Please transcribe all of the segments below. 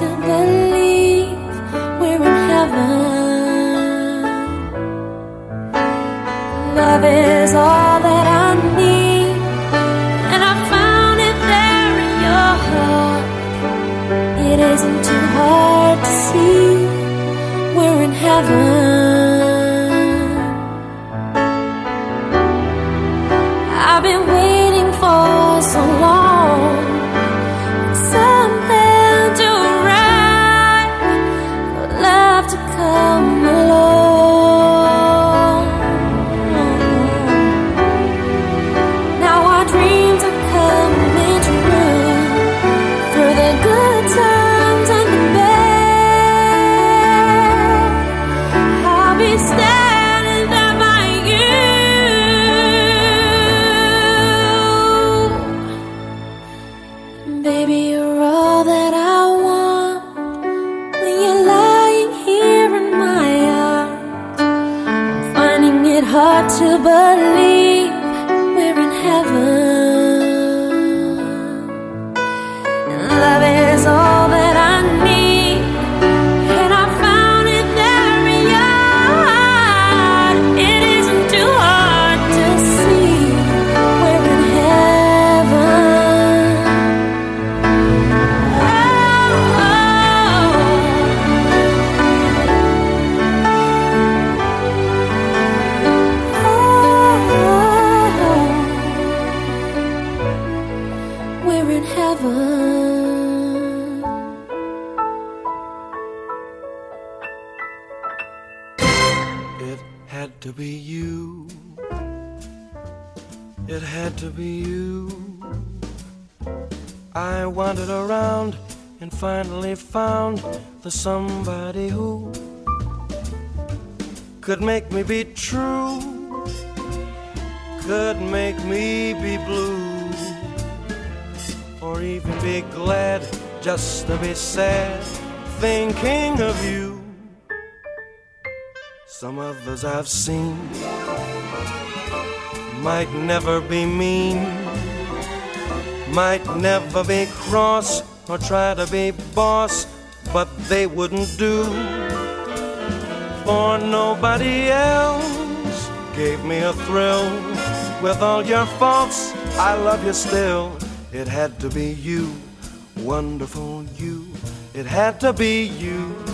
to believe we're in heaven. Love is all that I need, and I found it there in your heart. It isn't too hard to see we're in heaven. sad, just to be sad, thinking of you. Some others I've seen might never be mean, might never be cross or try to be boss, but they wouldn't do for nobody else. Gave me a thrill with all your faults. I love you still. It had to be you wonderful you. It had to be you.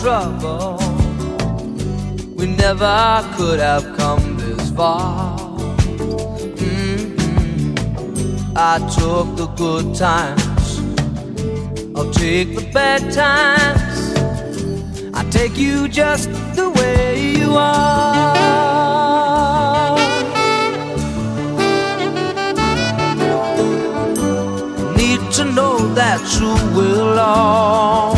Trouble we never could have come this far. Mm-hmm. I took the good times, I'll take the bad times. I take you just the way you are. Need to know that you will always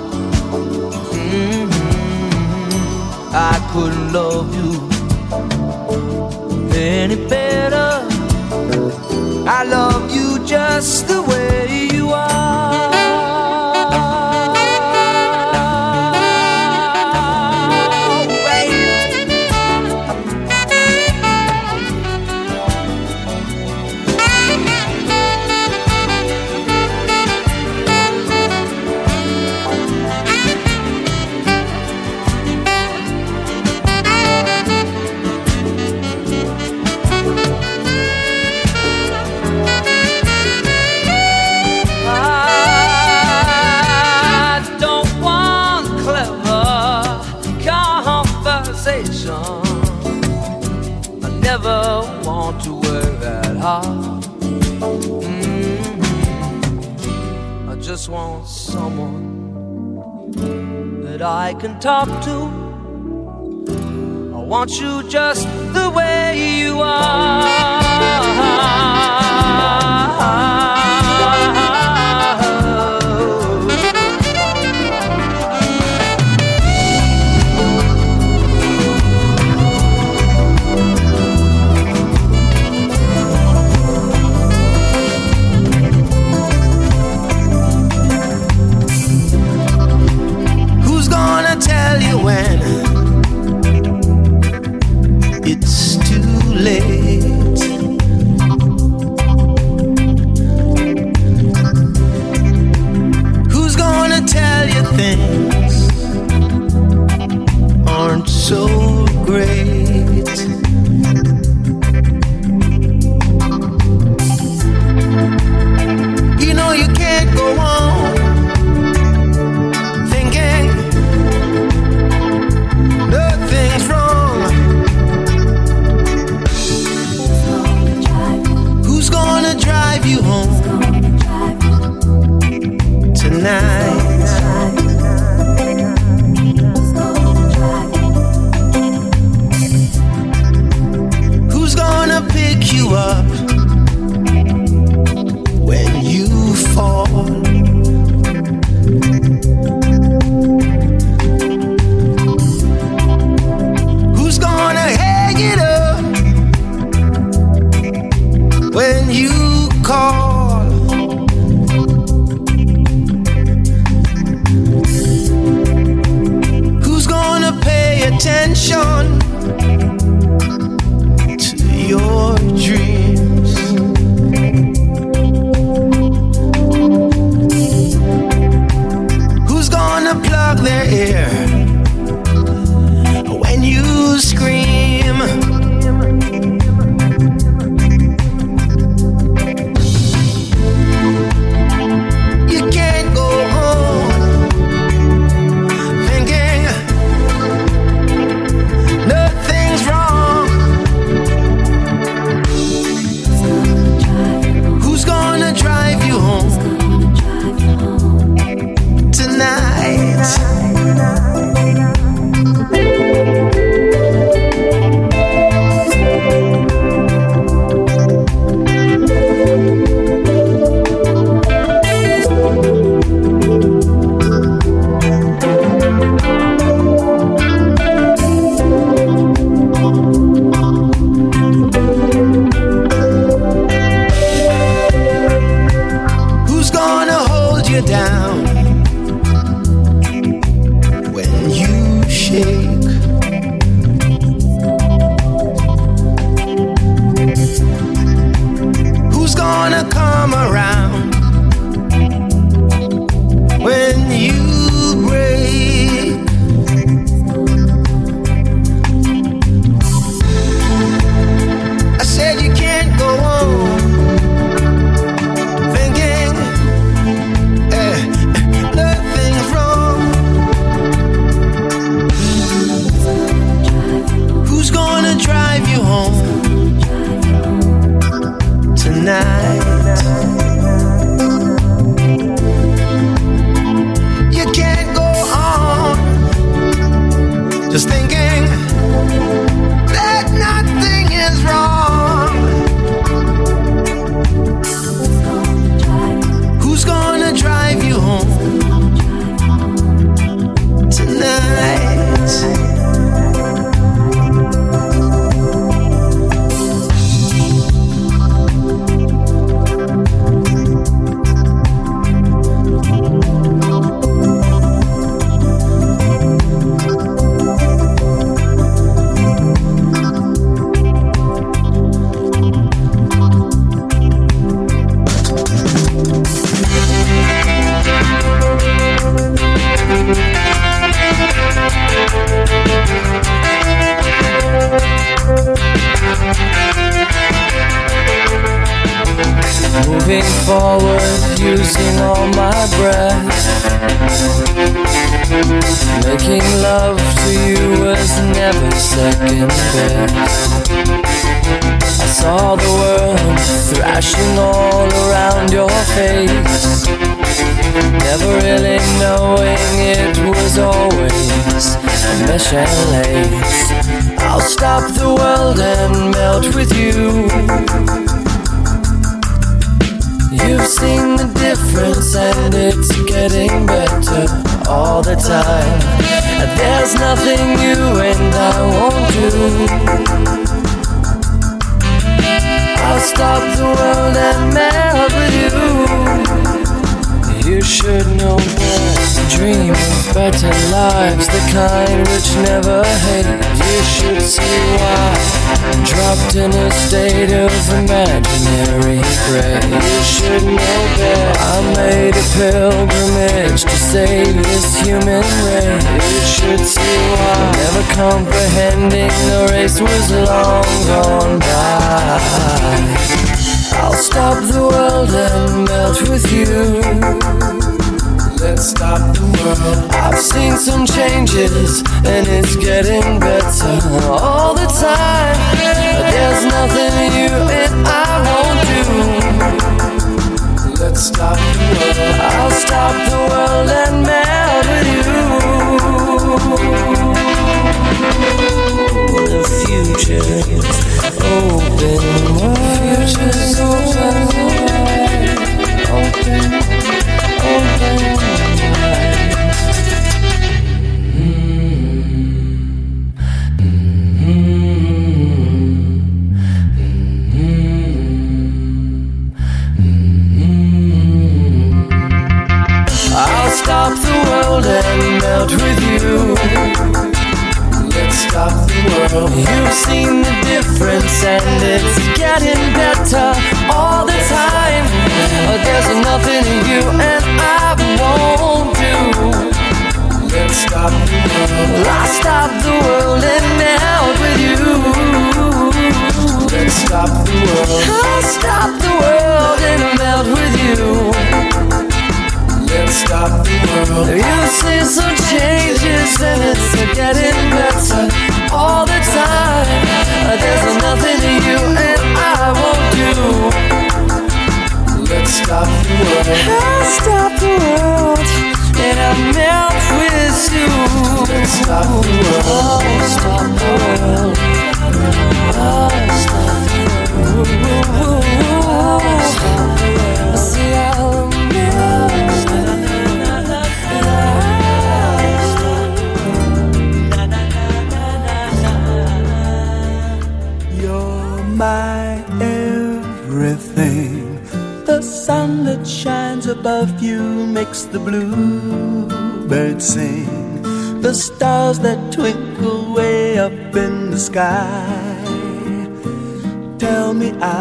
I couldn't love you any better. I love you just the way you are. I can talk to. I want you just the way you are. Moving forward, using all my breath. Making love to you was never second best. I saw the world thrashing all around your face. Never really knowing it was always a mesh and lace. I'll stop the world and melt with you. Seen the difference and it's getting better all the time. There's nothing you and I won't do. I'll stop the world and melt with you. You should know. Dream of better lives, the kind which never hate. You should see why. Dropped in a state of imaginary gray. You should know better. I made a pilgrimage to save this human race. You should see why. Never comprehending the race was long gone by. I'll stop the world and melt with you. Let's stop the world. I've seen some changes and it's getting better all the time. But there's nothing you and I won't do. Let's stop the world. I'll stop the world and melt with you. The future is open wide. Future's open wide. Open, You've seen the difference and it's getting better. All there's nothing you and I won't do. Let's stop the world. I stop the world and melt with you. Let's stop the world. I'll stop the world and melt with you. Let's stop the world. You see some changes and it's getting better all the time. There's nothing you and I won't do. Let's stop the world. Let's stop the world. And I melt with you. Let's stop the world. Stop the world. Oh, stop the world. Oh, stop the world. Oh, above you makes the bluebirds sing. The stars that twinkle way up in the sky tell me I'm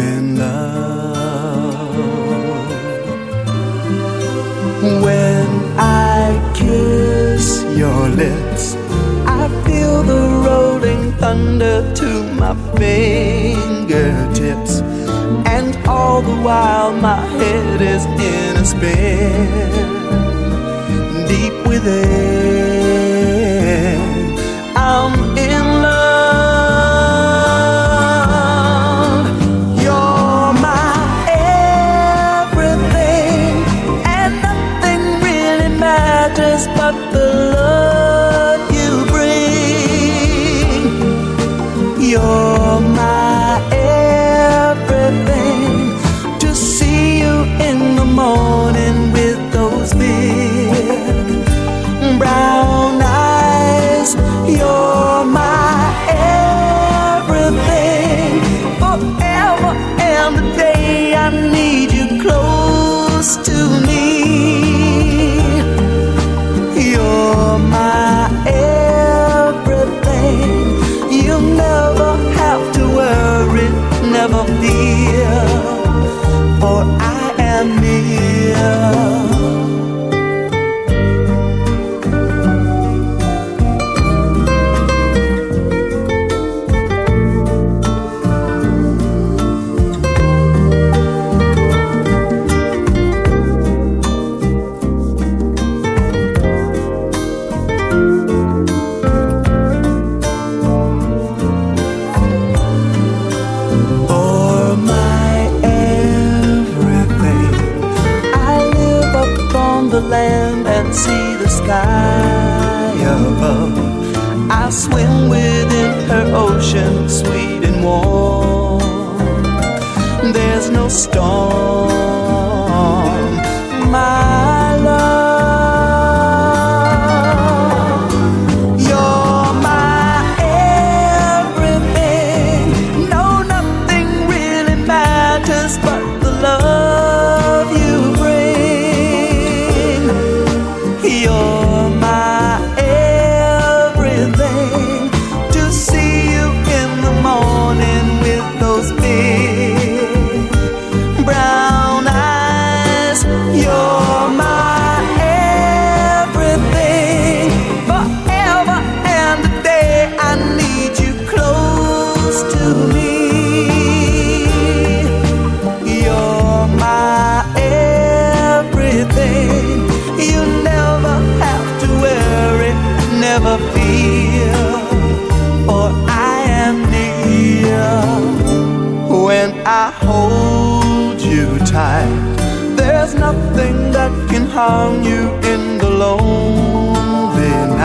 in love. When I kiss your lips, I feel the rolling thunder to my fingertips. And all the while, my head is in a spin. Deep within, I'm storm,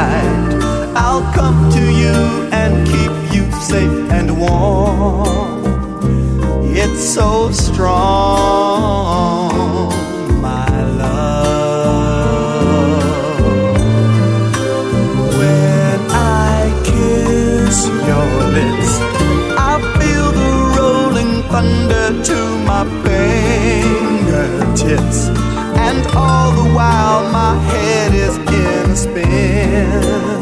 night. I'll come to you and keep you safe and warm. It's so strong, my love. When I kiss your lips, I feel the rolling thunder to my. And all the while, my head is in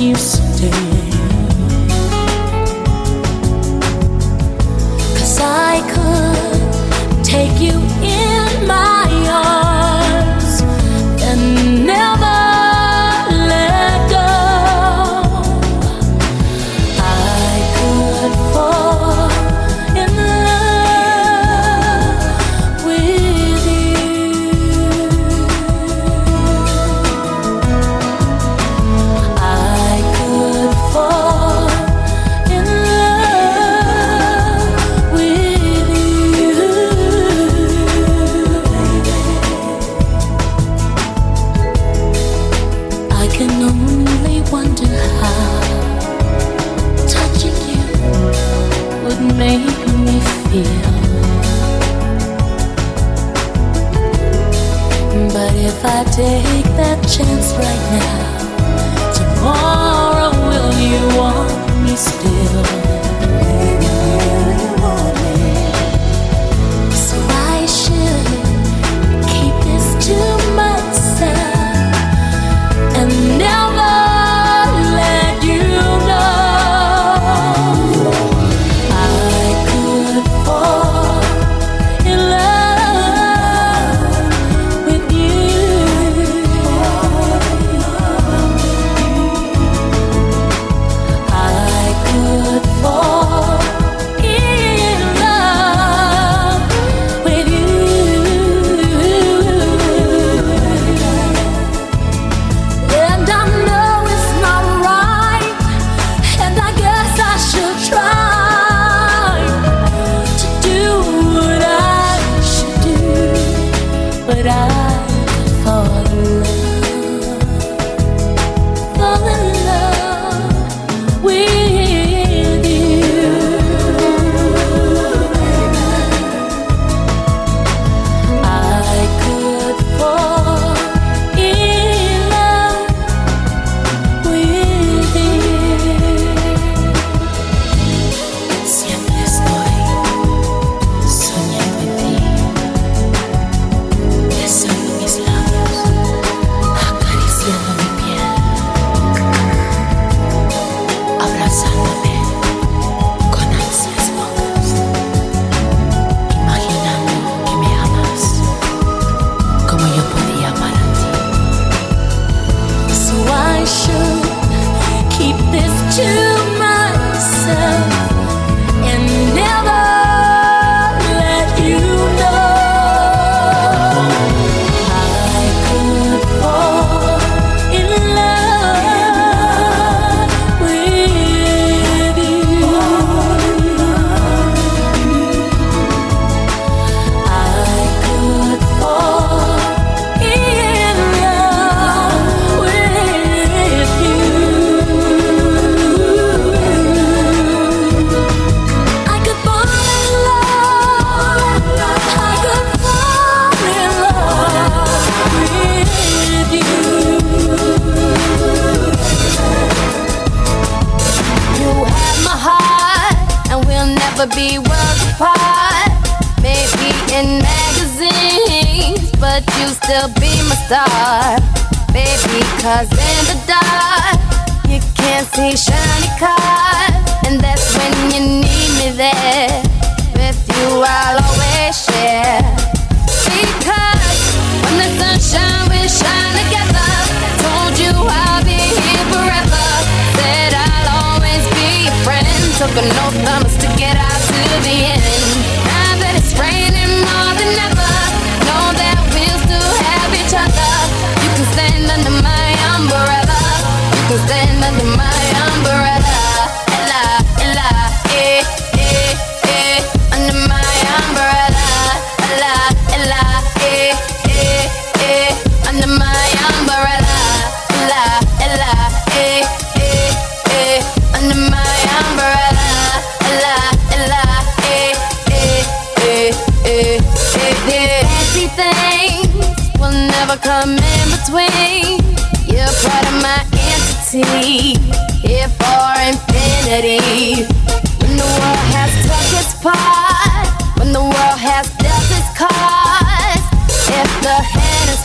you stay.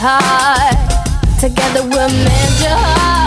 Hard, together we'll mend your heart.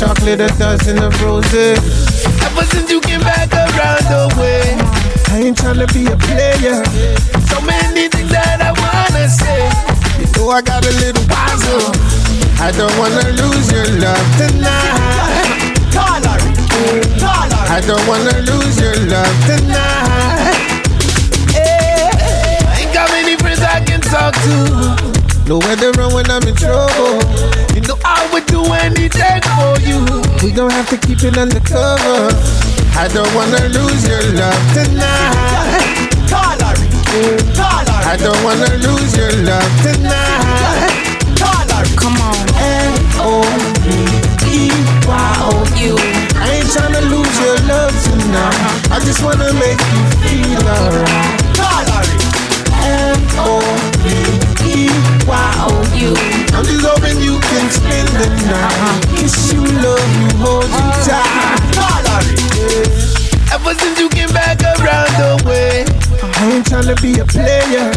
Chocolate, a dozen of roses. Ever since you came back around the way, I ain't tryna be a player. So many things that I wanna say. You know I got a little wiser. I don't wanna lose your love tonight. I don't wanna lose your love tonight. I ain't got many friends I can talk to. Nowhere to run when I'm in trouble. You know I would do anything for you. We gon' have to keep it undercover. I don't wanna lose your love tonight. I don't wanna lose your love tonight. Come on. L-O-V-E-Y-O-U. I ain't tryna lose your love tonight. I just wanna make you feel alright. L-O-V-E-Y-O-U. I'm just hoping you can spend the night. Kiss you, love you, hold you tight. Yeah. Ever since you came back around the way, I ain't tryna be a player.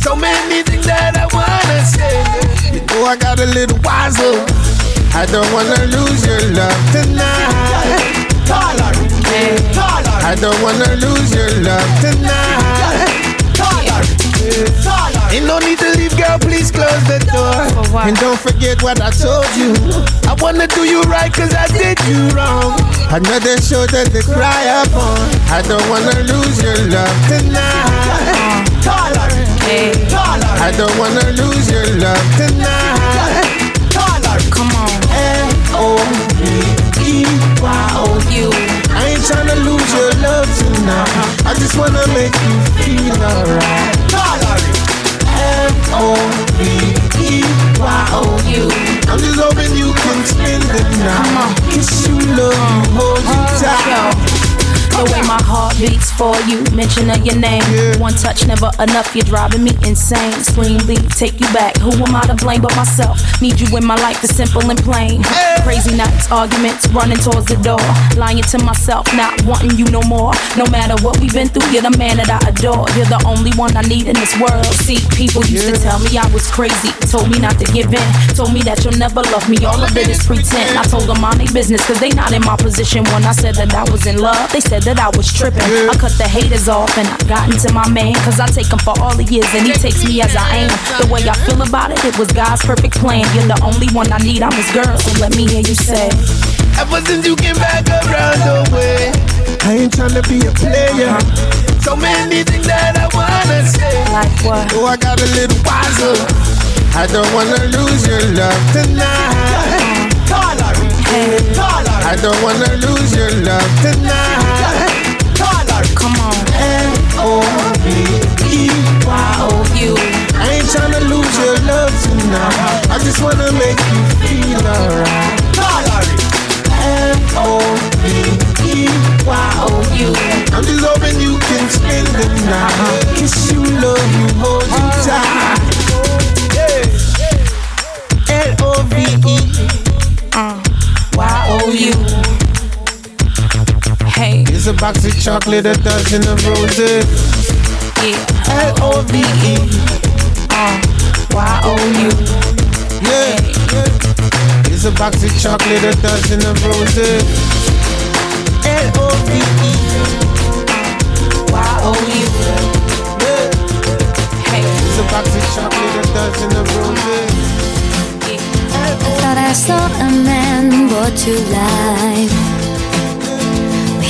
so many things that I wanna say. You know I got a little wiser. I don't wanna lose your love tonight. I don't wanna lose your love tonight. Ain't no need to leave, girl. Please close the door. And don't forget what I told you. I wanna do you right, cause I did you wrong. Another shoulder to show that they cry upon. I don't wanna lose your love tonight. I don't wanna lose your love tonight. Come on. L-O-V-E-Y-O-U. I ain't tryna lose your love tonight. I just wanna make you feel alright. L-O-V-E-Y-O-U. I'm just hoping you can spend the night. Kiss you, love you, hold you oh, tight. The way my heart beats for you, mention of your name. One touch, never enough, you're driving me insane. Scream, lead, take you back. Who am I to blame but myself? Need you in my life, it's simple and plain. Crazy nights, arguments, running towards the door. Lying to myself, not wanting you no more. No matter what we've been through, you're the man that I adore. You're the only one I need in this world. See, people used to tell me I was crazy. Told me not to give in. Told me that you'll never love me. All of it is pretend. I told them their business, cause they not in my position. When I said that I was in love, they said that I was tripping. I cut the haters off and I got into my man. Cause I take him for all he is and he takes me as I am. The way I feel about it, it was God's perfect plan. You're the only one I need, I'm his girl. So let me hear you say, Ever since you came back around the way, I ain't tryna be a player. so many things that I wanna say. like what? Oh, I got a little wiser. I don't wanna lose your love tonight. Uh-huh. I don't wanna lose your love tonight. L-O-V-E-Y-O-U. I ain't tryna lose your love tonight. I just wanna make you feel alright. L-O-V-E-Y-O-U. I'm just hoping you can spend the night. Kiss you, love you, hold you tight. L-O-V-E. Hey, a box of chocolate, a dozen of roses. yeah. L-O-V-E. Y-O-U. Yeah. It's a box of chocolate, a dozen of roses. L-O-V-E. Y-O-U. Yeah. Hey, It's a box of chocolate, a dozen of roses. Thought I saw a man brought to life.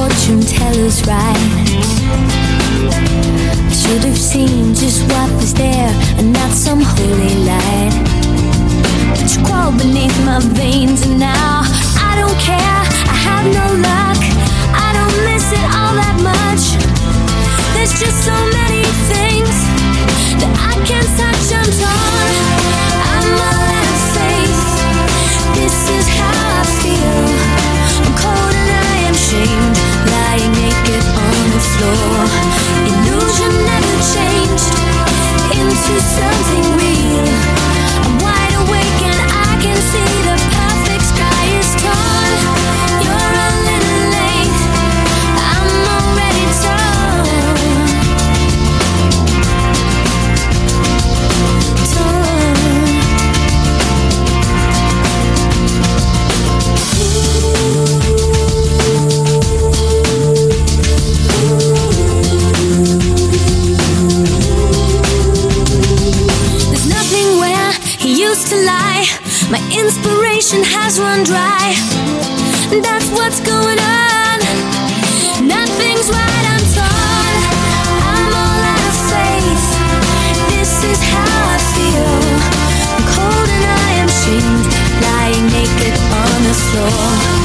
fortune teller's right. I should have seen just what was there and not some holy light. But you crawled beneath my veins, and now I don't care. I have no luck. I don't miss it all that much. There's just so many things that I can't touch. I'm torn. I'm all out of faith. This is how I feel. I'm cold and I am shamed naked on the floor. Illusion never changed into something real. Has run dry. That's what's going on. Nothing's right, I'm torn. I'm all out of faith. This is how I feel. I'm cold and I am shamed, lying naked on the floor.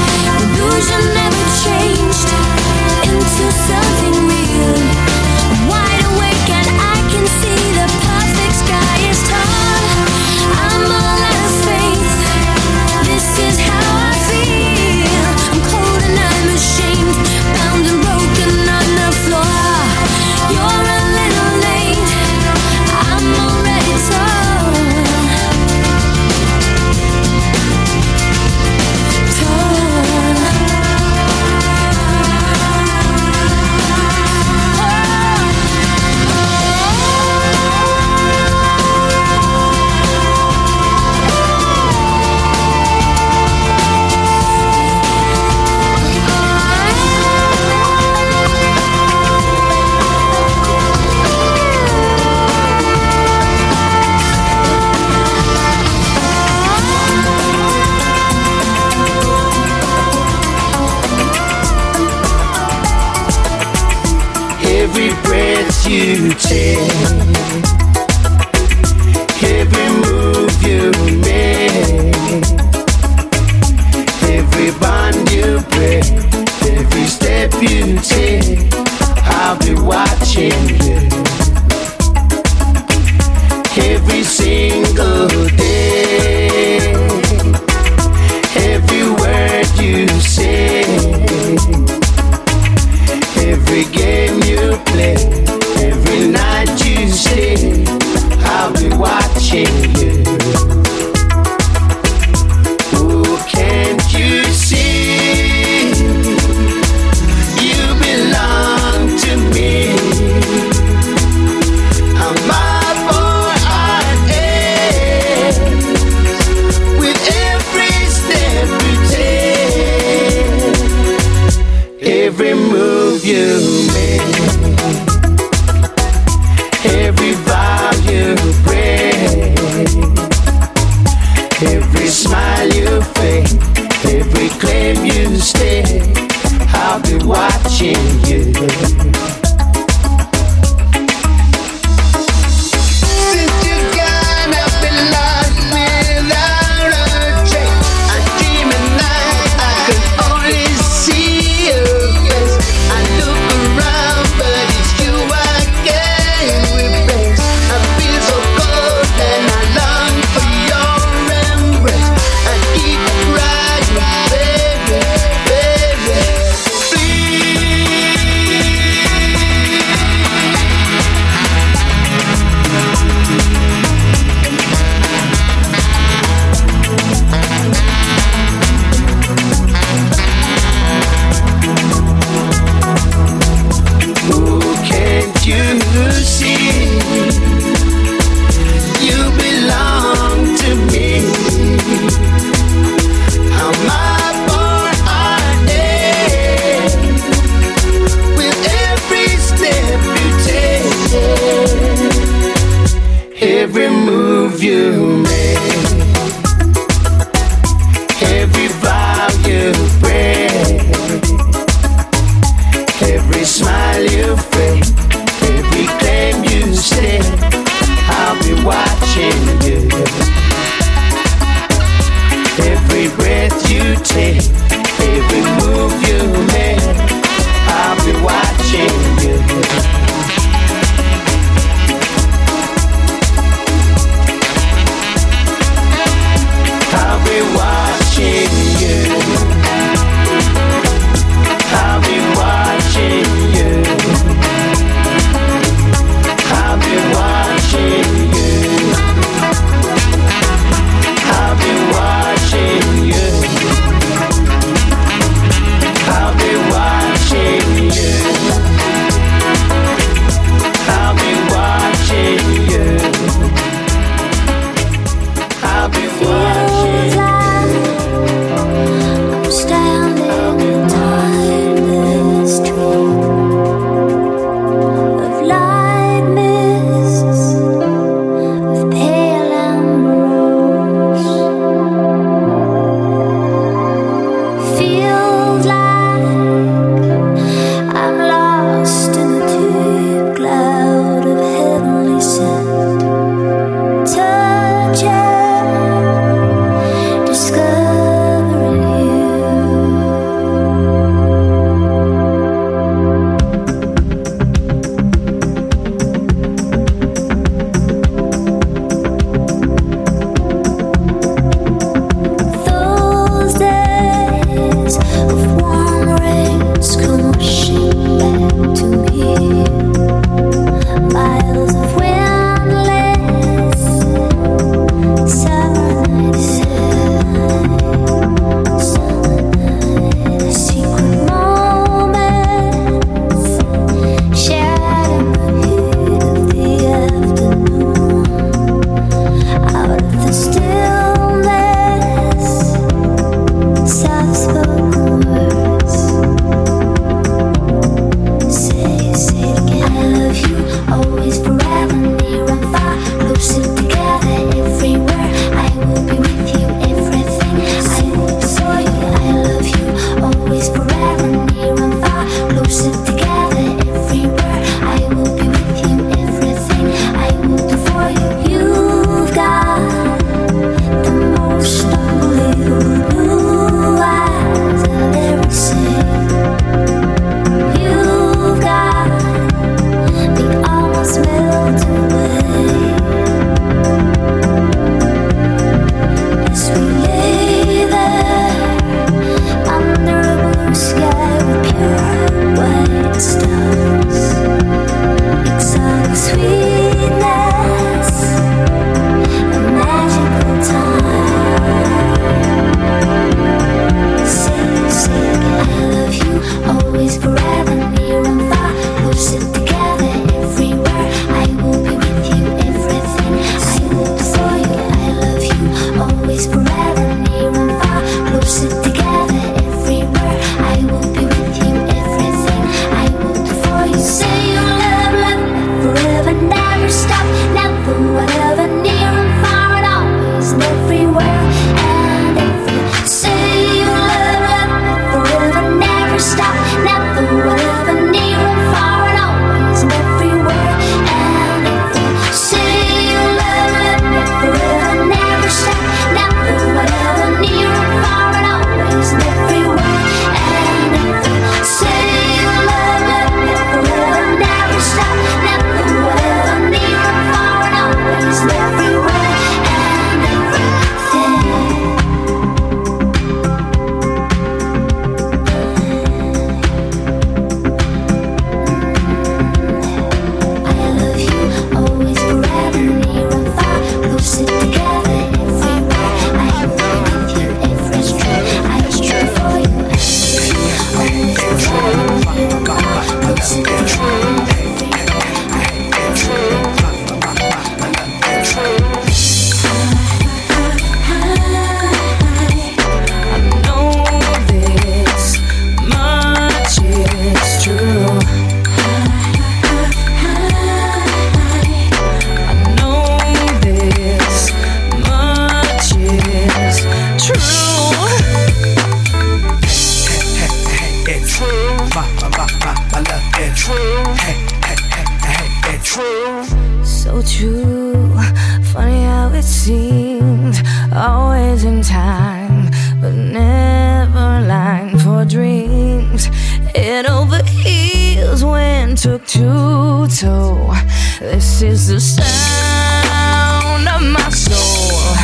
Took to toe. This is the sound of my soul.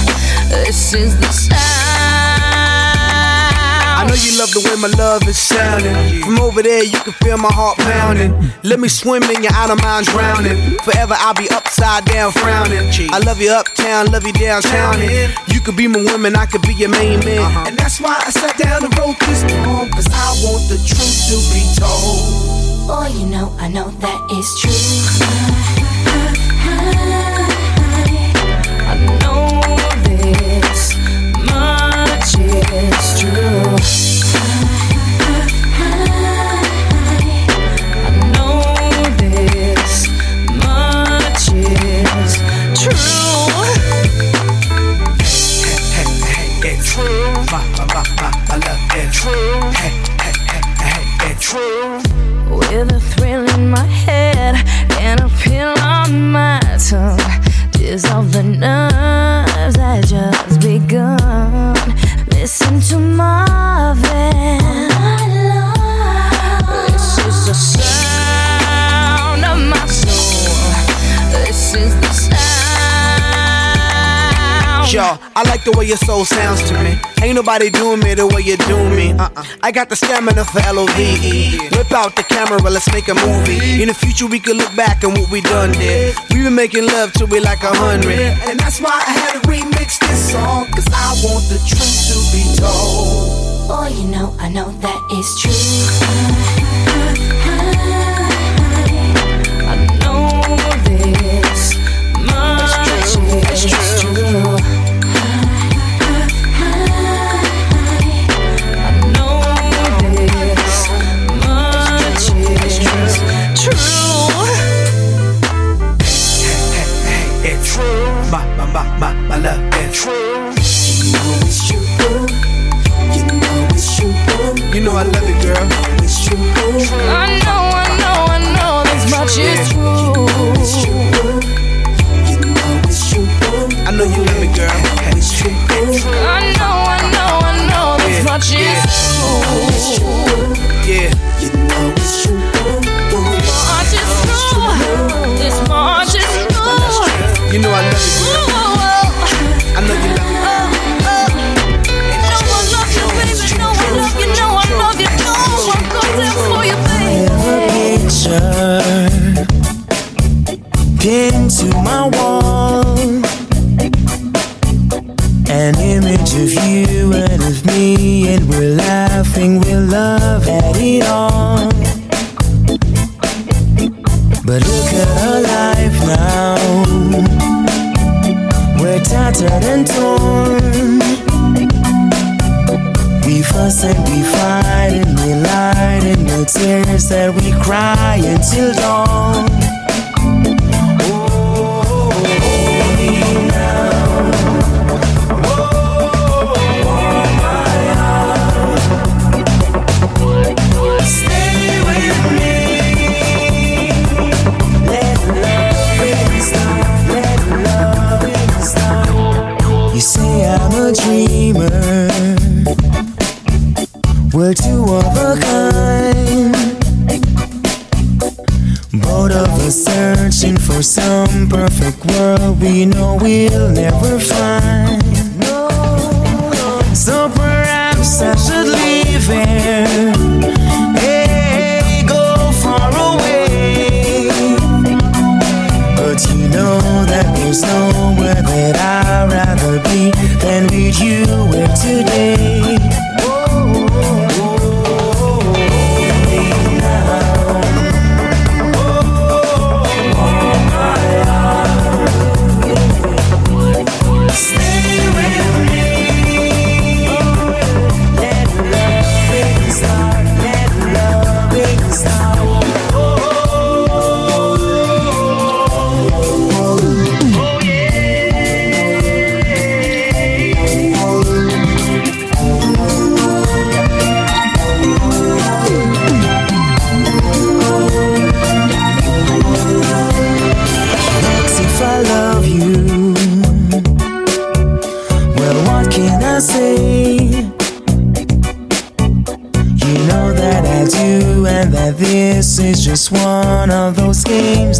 This is the I know you love the way my love is sounding. From over there, you can feel my heart pounding. Let me swim in your outer mind drowning. Forever, I'll be upside down frowning. I love you uptown, love you downtown. You could be my woman, I could be your main man. Uh-huh. And that's why I sat down and wrote this poem. Cause I want the truth to be told. Boy, you know, I know that is true. It's true. I know this much is true. I love it true. Hey, hey, hey, I hate true. With a thrill in my head and a pill on my tongue. Dissolve the nerves that just begun. Listen to Marvin. This is the Yo, I like the way your soul sounds to me. Ain't nobody doing me the way you do me. Uh-uh. I got the stamina for L-O-V-E. Whip out the camera, let's make a movie. In the future, we could look back on what we done did. We been making love till we like a hundred. And that's why I had to remix this song. Cause I want the truth to be told. Boy, you know, I know that is true. My, my, my, my love is true. You know it's true. You know it's true. You know I love it, girl. It's true. I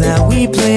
that we play.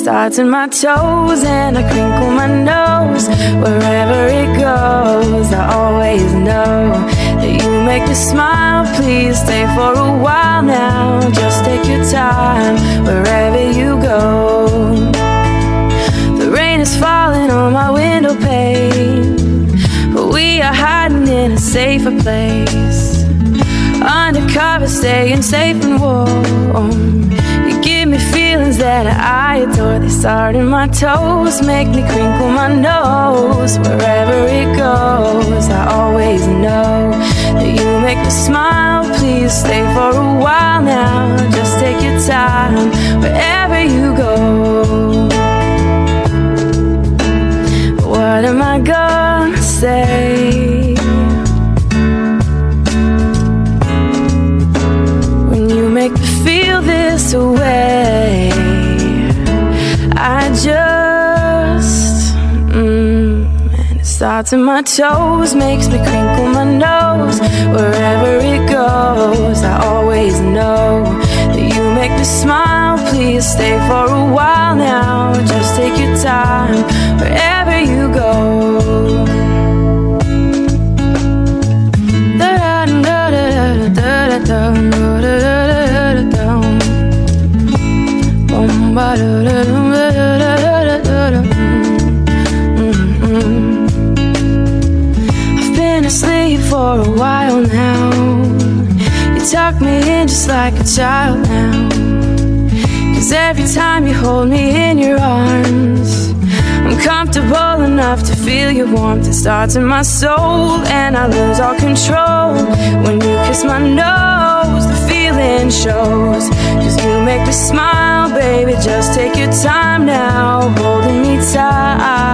Starts in my toes and I crinkle my nose. Wherever it goes, I always know that you make me smile. Please stay for a while now. Just take your time wherever you go. The rain is falling on my window pane, but we are hiding in a safer place. Undercover, staying safe and warm. Me feelings that I adore. They start in my toes, make me crinkle my nose. Wherever it goes, I always know that you make me smile. Please stay for a while now. Just take your time wherever you go. What am I gonna say? Starts in my toes, makes me crinkle my nose. Wherever it goes, I always know that you make me smile. Please stay for a while now. Just take your time wherever you go. For a while now. You tuck me in just like a child now. Cause every time you hold me in your arms, I'm comfortable enough to feel your warmth. It starts in my soul, and I lose all control. When you kiss my nose, the feeling shows. Cause you make me smile, baby. Just take your time now, holding me tight.